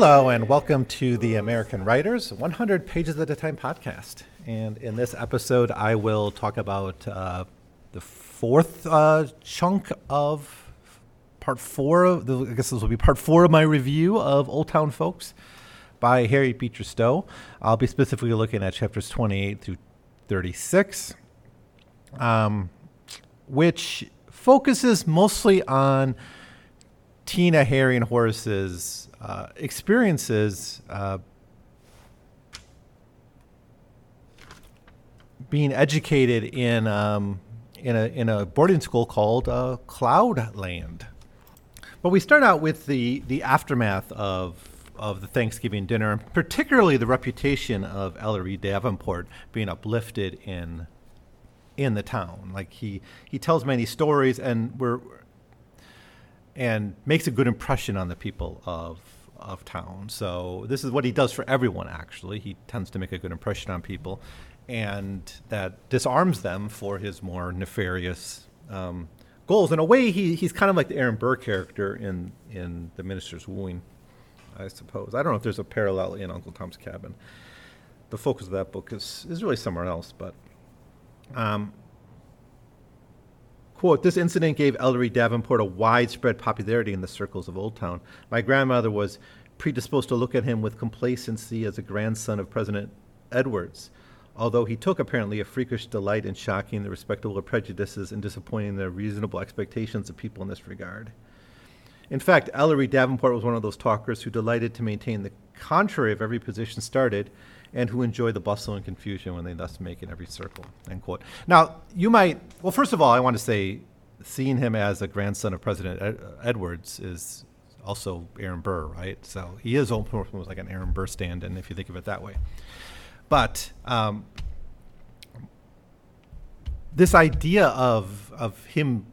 Hello, and welcome to the American Writers 100 Pages at a Time podcast. And in this episode, I will talk about uh, the fourth uh, chunk of part four. Of the, I guess this will be part four of my review of Oldtown Folks by Harriet Beecher Stowe. I'll be specifically looking at chapters 28 through 36, um, which focuses mostly on Tina, Harry, and Horace's uh, experiences uh, being educated in um, in a in a boarding school called uh, Cloudland. But we start out with the the aftermath of of the Thanksgiving dinner, and particularly the reputation of Ellery Davenport being uplifted in in the town. Like he he tells many stories, and we're and makes a good impression on the people of of town. So this is what he does for everyone. Actually, he tends to make a good impression on people, and that disarms them for his more nefarious um, goals. In a way, he he's kind of like the Aaron Burr character in in The Minister's Wooing, I suppose. I don't know if there's a parallel in Uncle Tom's Cabin. The focus of that book is is really somewhere else, but. Um, Quote, this incident gave Ellery Davenport a widespread popularity in the circles of Oldtown. My grandmother was predisposed to look at him with complacency as a grandson of President Edwards, although he took apparently a freakish delight in shocking the respectable prejudices and disappointing the reasonable expectations of people in this regard. In fact, Ellery Davenport was one of those talkers who delighted to maintain the contrary of every position started and who enjoy the bustle and confusion when they thus make in every circle. End quote. Now, you might, well, first of all, I want to say seeing him as a grandson of President Ed, Edwards is also Aaron Burr, right? So he is almost like an Aaron Burr stand in, if you think of it that way. But um, this idea of, of him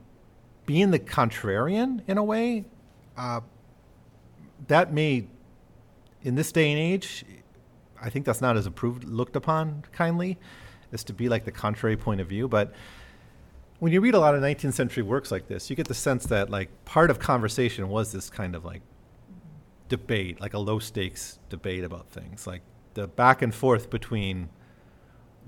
being the contrarian in a way, uh, that may, in this day and age, I think that's not as approved, looked upon kindly, as to be like the contrary point of view. But when you read a lot of 19th century works like this, you get the sense that like part of conversation was this kind of like debate, like a low stakes debate about things, like the back and forth between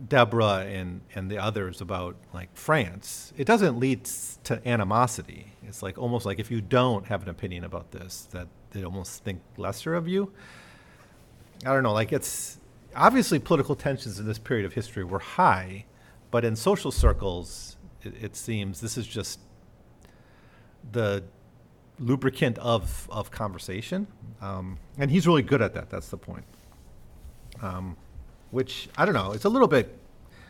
Deborah and and the others about like France. It doesn't lead to animosity. It's like almost like if you don't have an opinion about this, that they almost think lesser of you. I don't know, like it's obviously political tensions in this period of history were high, but in social circles, it, it seems this is just the lubricant of of conversation, um, and he's really good at that. That's the point. Um, which I don't know. It's a little bit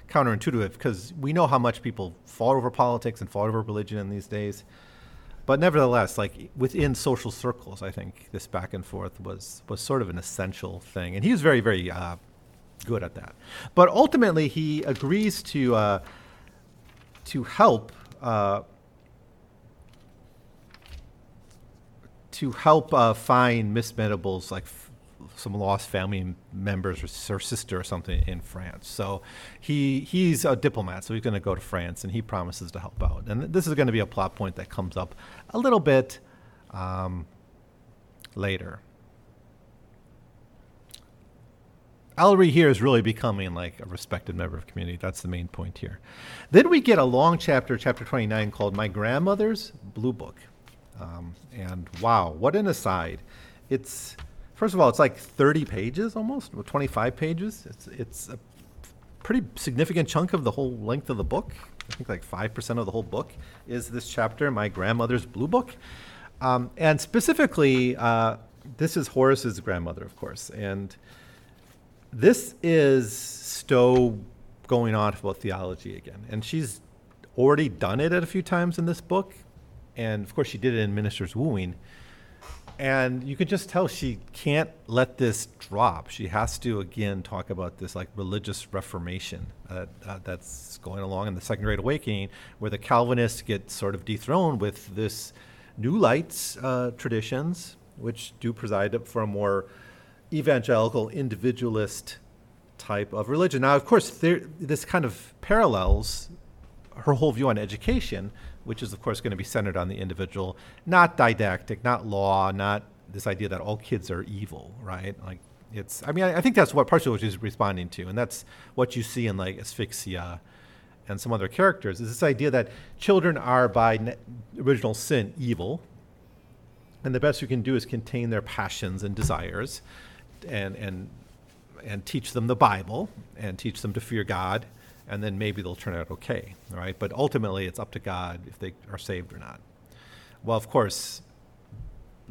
counterintuitive because we know how much people fall over politics and fall over religion in these days but nevertheless, like within social circles, I think this back and forth was was sort of an essential thing, and he was very very uh, good at that. But ultimately, he agrees to uh, to help. Uh, to help uh, find Miss Mehitable's like some lost family members or her sister or something in France. So he he's a diplomat, so he's going to go to France and he promises to help out. And this is going to be a plot point that comes up a little bit um, later. Ellery here is really becoming like a respected member of the community. That's the main point here. Then we get a long chapter, chapter 29, called My Grandmother's Blue Book. Um, and wow, what an aside. It's First of all, it's like 30 pages almost, or 25 pages. It's it's a pretty significant chunk of the whole length of the book. I think like five percent of the whole book is this chapter, my grandmother's blue book, um, and specifically, uh, this is Horace's grandmother, of course, and this is Stowe going on about theology again, and she's already done it a few times in this book, and of course she did it in Minister's Wooing and you can just tell she can't let this drop. She has to again talk about this like religious reformation uh, uh, that's going along in the Second Great Awakening, where the Calvinists get sort of dethroned with this New Lights uh, traditions, which do preside for a more evangelical, individualist type of religion. Now, of course, there, this kind of parallels her whole view on education which is, of course, going to be centered on the individual, not didactic, not law, not this idea that all kids are evil, right? Like it's. I mean, I, I think that's what partially what she's responding to, and that's what you see in like asphyxia and some other characters is this idea that children are by ne- original sin evil, and the best you can do is contain their passions and desires, and and and teach them the Bible and teach them to fear God, and then maybe they'll turn out okay, right? But ultimately, it's up to God if they are saved or not. Well, of course,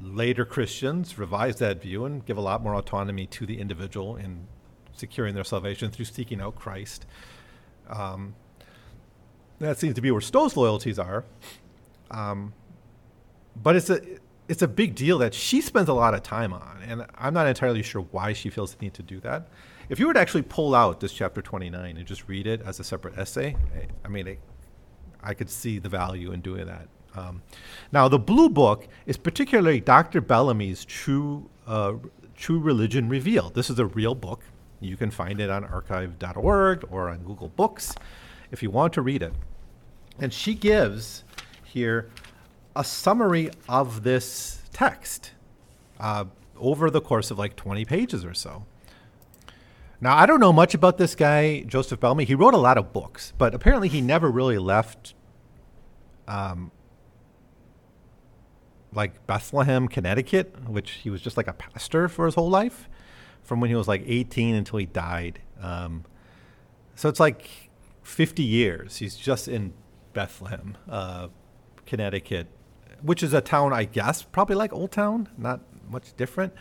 later Christians revise that view and give a lot more autonomy to the individual in securing their salvation through seeking out Christ. Um, that seems to be where Stowe's loyalties are. Um, but it's a it's a big deal that she spends a lot of time on, and I'm not entirely sure why she feels the need to do that. If you were to actually pull out this chapter 29 and just read it as a separate essay, I mean, it, I could see the value in doing that. Um, now, the Blue Book is particularly Dr. Bellamy's True uh, True Religion Revealed. This is a real book. You can find it on archive.org or on Google Books if you want to read it. And she gives here a summary of this text uh, over the course of like 20 pages or so. Now, I don't know much about this guy, Joseph Bellamy. He wrote a lot of books, but apparently he never really left um, like Bethlehem, Connecticut, which he was just like a pastor for his whole life from when he was like 18 until he died. Um, so it's like 50 years. He's just in Bethlehem, uh, Connecticut, which is a town, I guess, probably like Oldtown, not much different.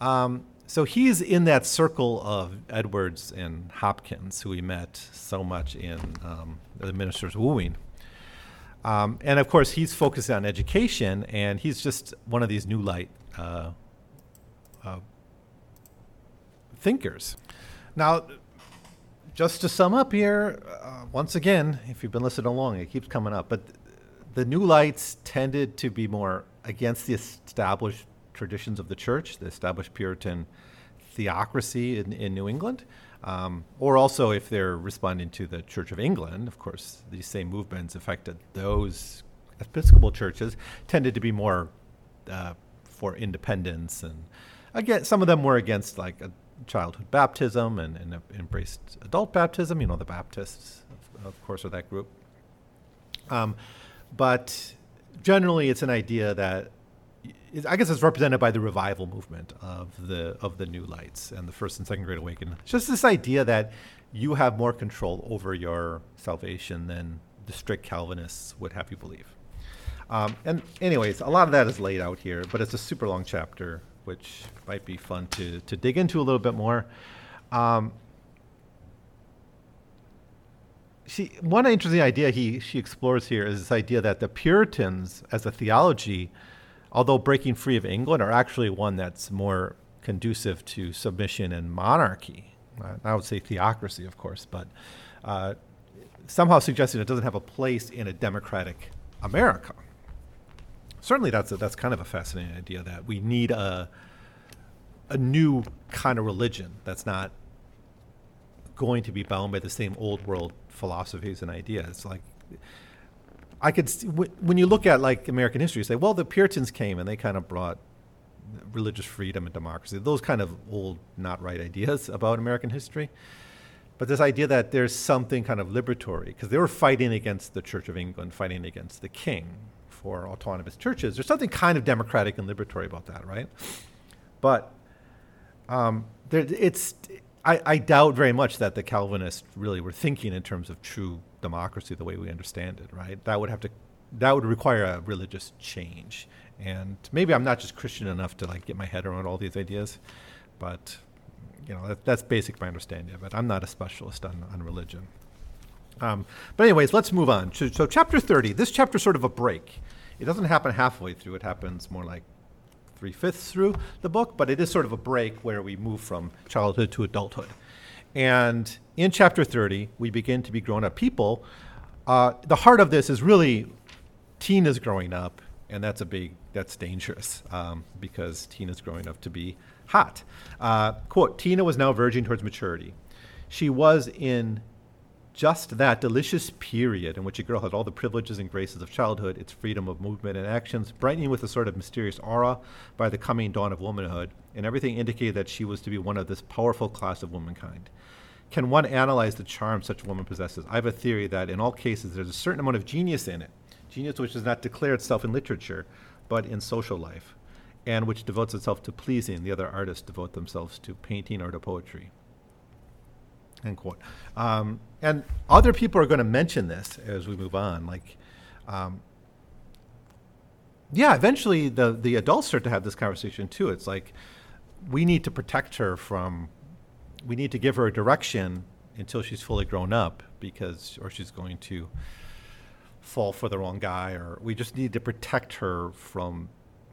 Um, so he's in that circle of Edwards and Hopkins, who we met so much in um, The Minister's Wooing. Um, and of course, he's focused on education, and he's just one of these new light uh, uh, thinkers. Now, just to sum up here, uh, once again, if you've been listening along, it keeps coming up, but the New Lights tended to be more against the established traditions of the church, the established Puritan theocracy in, in New England. Um, or also, if they're responding to the Church of England, of course, these same movements affected those Episcopal churches, tended to be more uh, for independence. And again, some of them were against like childhood baptism and, and embraced adult baptism. You know, the Baptists, of, of course, are that group. Um, but generally, it's an idea that I guess it's represented by the revival movement of the of the New Lights and the First and Second Great Awakening. It's just this idea that you have more control over your salvation than the strict Calvinists would have you believe. Um, and anyways, a lot of that is laid out here, but it's a super long chapter which might be fun to, to dig into a little bit more. Um, one interesting idea he, she explores here is this idea that the Puritans, as a theology, although breaking free of England, are actually one that's more conducive to submission and monarchy. Uh, I would say theocracy, of course, but uh, somehow suggesting it doesn't have a place in a democratic America certainly that's a, that's kind of a fascinating idea that we need a a new kind of religion that's not going to be bound by the same old world philosophies and ideas. Like I could when you look at like American history, you say, well, the Puritans came and they kind of brought religious freedom and democracy. Those kind of old, not right ideas about American history. But this idea that there's something kind of liberatory, because they were fighting against the Church of England, fighting against the king, for autonomous churches. There's something kind of democratic and liberatory about that, right? But um, there, it's I, I, doubt very much that the Calvinists really were thinking in terms of true democracy the way we understand it, right? That would have to that would require a religious change. And maybe I'm not just Christian enough to like get my head around all these ideas, but you know that, that's basic my understanding of it. I'm not a specialist on, on religion. Um, but anyways, let's move on. So, so chapter 30. This chapter is sort of a break. It doesn't happen halfway through. It happens more like three fifths through the book, but it is sort of a break where we move from childhood to adulthood. And in chapter 30, we begin to be grown up people. Uh, the heart of this is really Tina's growing up, and that's a big, that's dangerous um, because Tina's growing up to be hot. Uh, quote Tina was now verging towards maturity. She was in just that delicious period in which a girl had all the privileges and graces of childhood, its freedom of movement and actions, brightening with a sort of mysterious aura by the coming dawn of womanhood, and everything indicated that she was to be one of this powerful class of womankind. Can one analyze the charm such a woman possesses? I have a theory that in all cases there's a certain amount of genius in it, genius which does not declare itself in literature, but in social life, and which devotes itself to pleasing. The other artists devote themselves to painting or to poetry. End quote. Um, and other people are going to mention this as we move on. Like, um, yeah, eventually the the adults start to have this conversation too. It's like we need to protect her from, we need to give her a direction until she's fully grown up because, or she's going to fall for the wrong guy, or we just need to protect her from.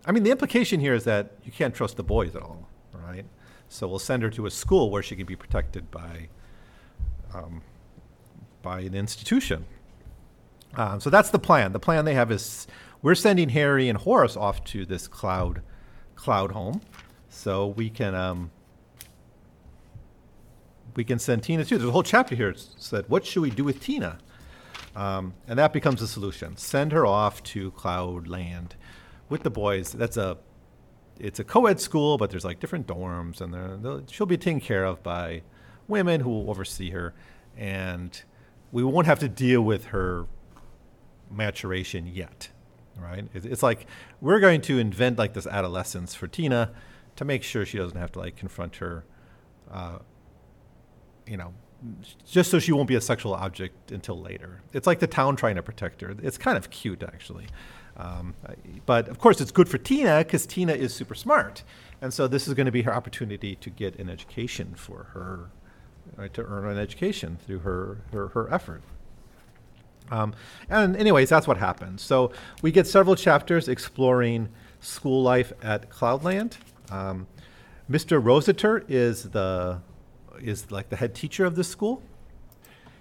I mean, the implication here is that you can't trust the boys at all, right? So we'll send her to a school where she can be protected by um, by an institution. Um, so that's the plan. The plan they have is we're sending Harry and Horace off to this cloud cloud home, so we can um, we can send Tina too. There's a whole chapter here that said what should we do with Tina, um, and that becomes the solution. Send her off to Cloudland with the boys. That's a it's a co-ed school, but there's like different dorms, and she'll be taken care of by women who will oversee her, and we won't have to deal with her maturation yet, right? It's like we're going to invent like this adolescence for Tina to make sure she doesn't have to like confront her, uh, you know, just so she won't be a sexual object until later. It's like the town trying to protect her. It's kind of cute, actually. Um, but of course, it's good for Tina because Tina is super smart. And so this is going to be her opportunity to get an education for her right, to earn an education through her, her, her effort. Um, and, anyways, that's what happens. So we get several chapters exploring school life at Cloudland. Um, Mr. Rossiter is the is like the head teacher of this school.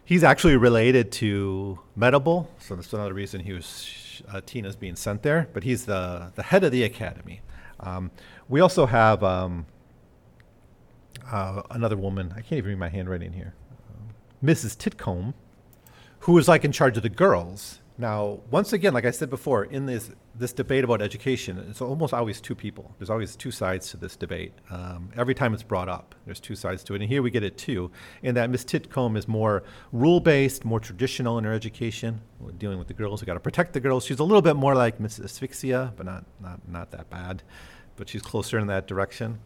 He's actually related to Mehitable, so that's another reason he was uh, Tina's being sent there. But he's the the head of the academy. Um, we also have um, uh, another woman. I can't even read my handwriting here. Mrs. Titcomb, who was like in charge of the girls. Now, once again, like I said before, in this this debate about education, it's almost always two people. There's always two sides to this debate. Um, every time it's brought up, there's two sides to it, and here we get it too. In that Miss Titcomb is more rule-based, more traditional in her education, We're dealing with the girls. We got to protect the girls. She's a little bit more like Miss Asphyxia, but not not not that bad. But she's closer in that direction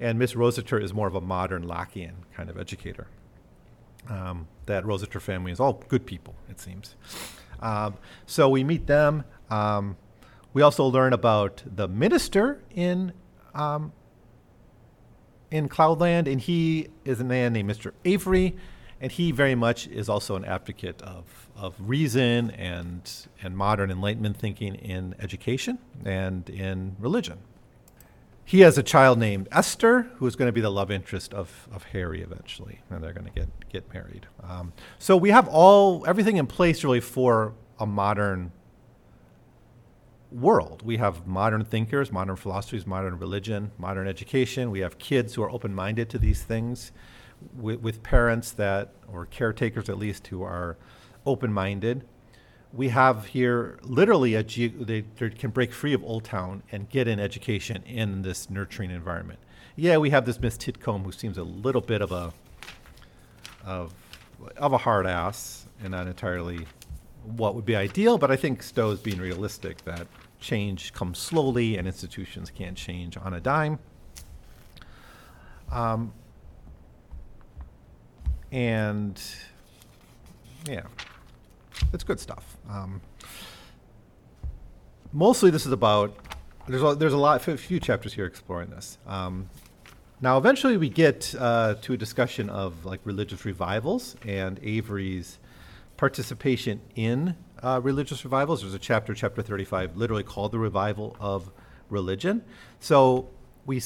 and Miss Rossiter is more of a modern Lockean kind of educator. Um, that Rossiter family is all good people, it seems. Um, so we meet them. Um, we also learn about the minister in um, in Cloudland, and he is a man named Mr. Avery, and he very much is also an advocate of, of reason and and modern Enlightenment thinking in education and in religion he has a child named Esther, who is going to be the love interest of, of Harry eventually, and they're going to get get married. Um, so we have all everything in place really for a modern world. We have modern thinkers, modern philosophies, modern religion, modern education. We have kids who are open minded to these things, with, with parents that or caretakers at least who are open minded we have here literally a ge- they, they can break free of Oldtown and get an education in this nurturing environment. Yeah, we have this Miss Titcomb who seems a little bit of a of of a hard ass and not entirely what would be ideal, but I think Stowe is being realistic that change comes slowly and institutions can't change on a dime. Um, and yeah, it's good stuff. Um, mostly, this is about there's a, there's a lot, a few chapters here exploring this. Um, now, eventually, we get uh, to a discussion of like religious revivals and Avery's participation in uh, religious revivals. There's a chapter, chapter 35, literally called the revival of religion. So we,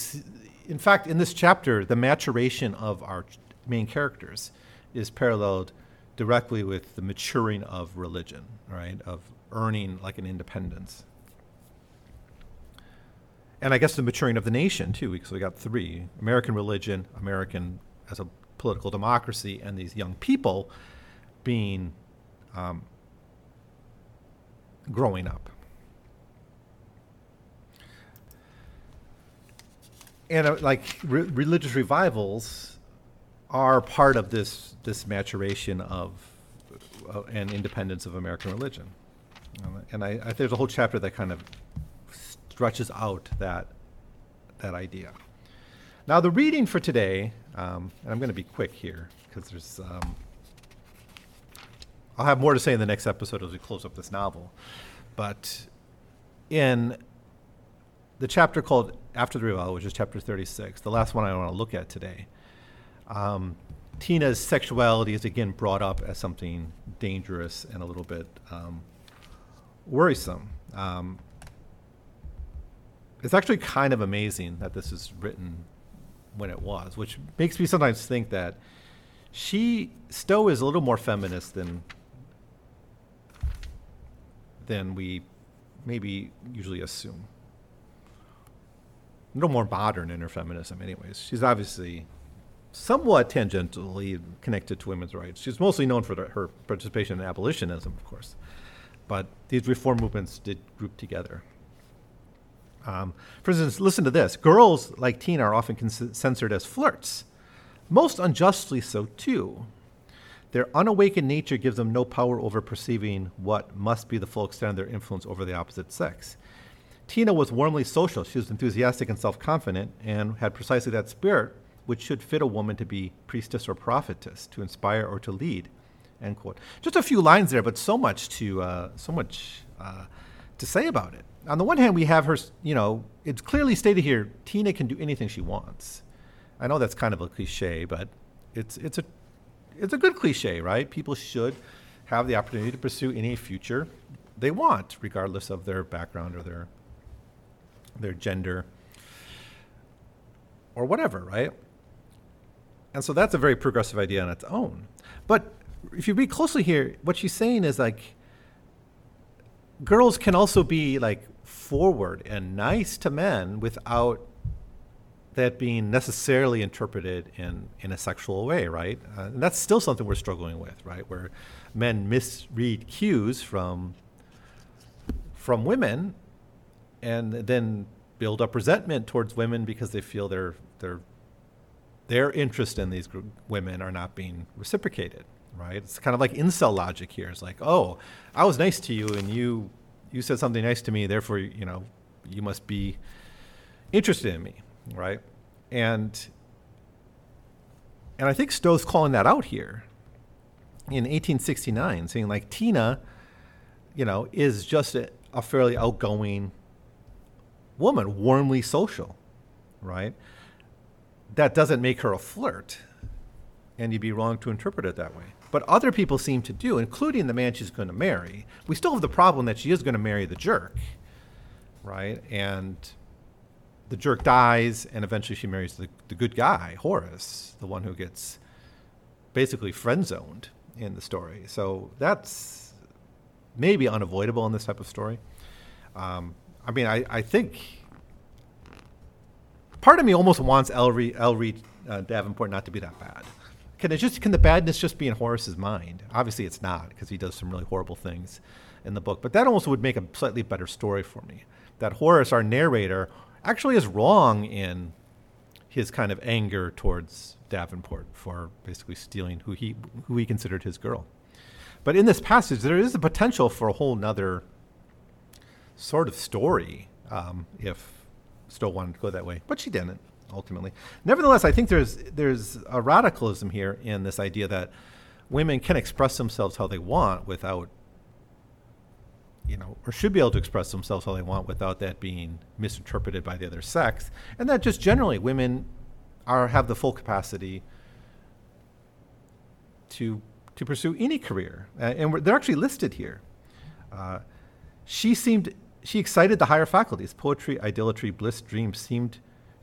in fact, in this chapter, the maturation of our main characters is paralleled directly with the maturing of religion, right? Of earning like an independence. And I guess the maturing of the nation too, because we got three American religion, American as a political democracy, and these young people being um, growing up. And uh, like re- religious revivals are part of this this maturation of uh, and independence of American religion. Um, and I, I, there's a whole chapter that kind of stretches out that that idea. Now, the reading for today, um, and I'm going to be quick here because there's, um, I'll have more to say in the next episode as we close up this novel. But in the chapter called After the Revival, which is chapter 36, the last one I want to look at today, um, Tina's sexuality is again brought up as something dangerous and a little bit um, worrisome. Um, it's actually kind of amazing that this is written when it was, which makes me sometimes think that she Stowe is a little more feminist than than we maybe usually assume. A little more modern in her feminism, anyways. She's obviously somewhat tangentially connected to women's rights. She's mostly known for her participation in abolitionism, of course, but these reform movements did group together. Um, for instance, listen to this girls like Tina are often cons- censored as flirts, most unjustly so, too. Their unawakened nature gives them no power over perceiving what must be the full extent of their influence over the opposite sex. Tina was warmly social. She was enthusiastic and self confident and had precisely that spirit which should fit a woman to be priestess or prophetess, to inspire or to lead. End quote. Just a few lines there, but so much to, uh, so much uh, to say about it on the one hand, we have her, you know, it's clearly stated here Tina can do anything she wants. I know that's kind of a cliche, but it's, it's, a, it's a good cliche, right? People should have the opportunity to pursue any future they want, regardless of their background or their, their gender or whatever, right? And so that's a very progressive idea on its own. But if you read closely here, what she's saying is like, girls can also be like forward and nice to men without that being necessarily interpreted in, in a sexual way, right? Uh, and that's still something we're struggling with, right? Where men misread cues from from women and then build up resentment towards women because they feel their their their interest in these women are not being reciprocated, right? It's kind of like incel logic here. It's like, oh, I was nice to you and you you said something nice to me, therefore, you know, you must be interested in me, right? And and I think Stowe's calling that out here in 1869, saying like Tina, you know, is just a, a fairly outgoing woman, warmly social, right? That doesn't make her a flirt, and you'd be wrong to interpret it that way. But other people seem to do, including the man she's going to marry. We still have the problem that she is going to marry the jerk, right? And the jerk dies, and eventually she marries the, the good guy, Horace, the one who gets basically friend zoned in the story. So that's maybe unavoidable in this type of story. Um, I mean, I, I think part of me almost wants Ellery, Ellery uh, Davenport not to be that bad. Can it just can the badness just be in Horace's mind? Obviously, it's not because he does some really horrible things in the book. But that almost would make a slightly better story for me. That Horace, our narrator, actually is wrong in his kind of anger towards Davenport for basically stealing who he who he considered his girl. But in this passage, there is a potential for a whole nother sort of story um, if Stowe wanted to go that way, but she didn't ultimately. Nevertheless, I think there's there's a radicalism here in this idea that women can express themselves how they want without you know, or should be able to express themselves how they want without that being misinterpreted by the other sex, and that just generally women are have the full capacity to to pursue any career, uh, and they're actually listed here. Uh, she seemed she excited the higher faculties. Poetry, idolatry, bliss, dreams seemed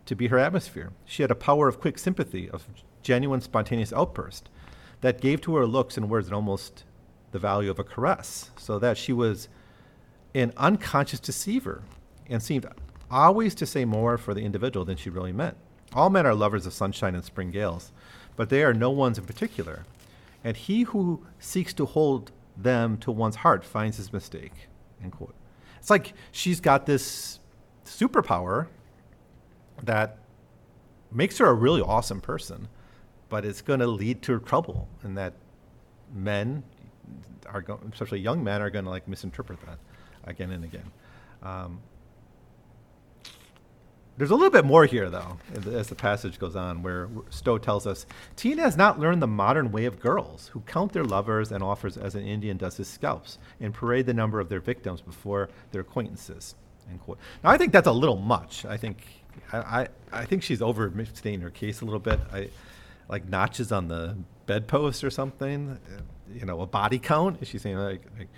to be her atmosphere. She had a power of quick sympathy, of genuine, spontaneous outburst that gave to her looks and words almost the value of a caress, so that she was an unconscious deceiver and seemed always to say more for the individual than she really meant. All men are lovers of sunshine and spring gales, but they are no ones in particular. and he who seeks to hold them to one's heart finds his mistake. End quote. It's like she's got this superpower that makes her a really awesome person, but it's going to lead to trouble, and that men are especially young men, are going to like misinterpret that again and again. Um, there's a little bit more here, though, as the passage goes on, where Stowe tells us Tina has not learned the modern way of girls who count their lovers and offers as an Indian does his scalps and parade the number of their victims before their acquaintances. Now, I think that's a little much. I think I, I, I think she's overstating her case a little bit. I like notches on the bedpost or something. You know, a body count. Is she saying like, like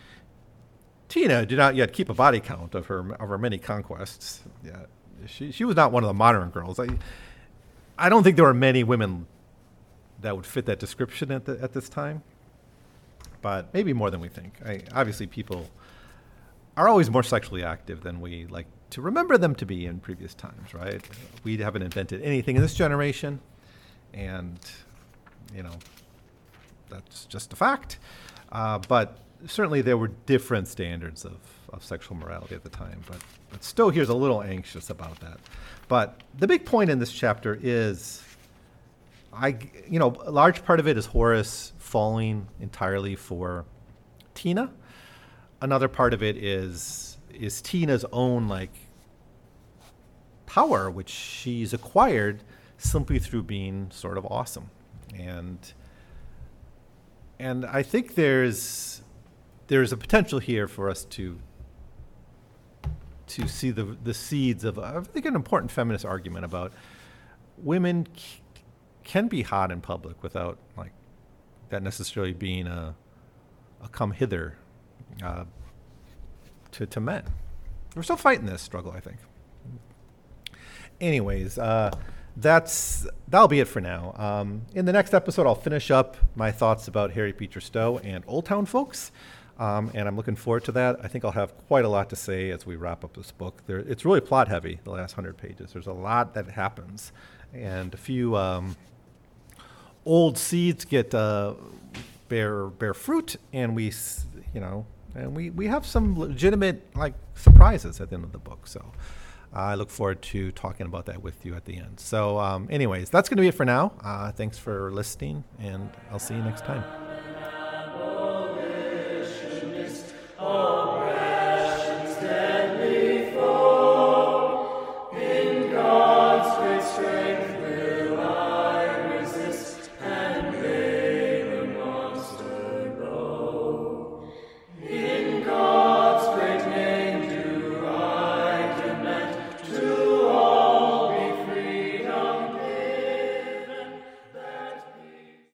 Tina did not yet keep a body count of her of her many conquests. Yeah, she she was not one of the modern girls. I I don't think there were many women that would fit that description at the, at this time, but maybe more than we think. I, obviously, people are always more sexually active than we like to remember them to be in previous times, right? We haven't invented anything in this generation, and you know that's just a fact. Uh, but certainly there were different standards of, of sexual morality at the time. But, but Stowe here's a little anxious about that. But the big point in this chapter is, I you know a large part of it is Horace falling entirely for Tina. Another part of it is is Tina's own like power, which she's acquired simply through being sort of awesome, and and I think there's there's a potential here for us to to see the the seeds of I think an important feminist argument about women c- can be hot in public without like that necessarily being a a come hither uh, to, to men. We're still fighting this struggle, I think. Anyways, uh, that's that'll be it for now. Um, in the next episode, I'll finish up my thoughts about Harriet Beecher Stowe and Oldtown Folks, um, and I'm looking forward to that. I think I'll have quite a lot to say as we wrap up this book. There, it's really plot heavy. The last hundred pages. There's a lot that happens, and a few um, old seeds get uh, bear bear fruit, and we, you know, and we, we have some legitimate like surprises at the end of the book. So uh, I look forward to talking about that with you at the end. So, um, anyways, that's going to be it for now. Uh, thanks for listening, and I'll see you next time.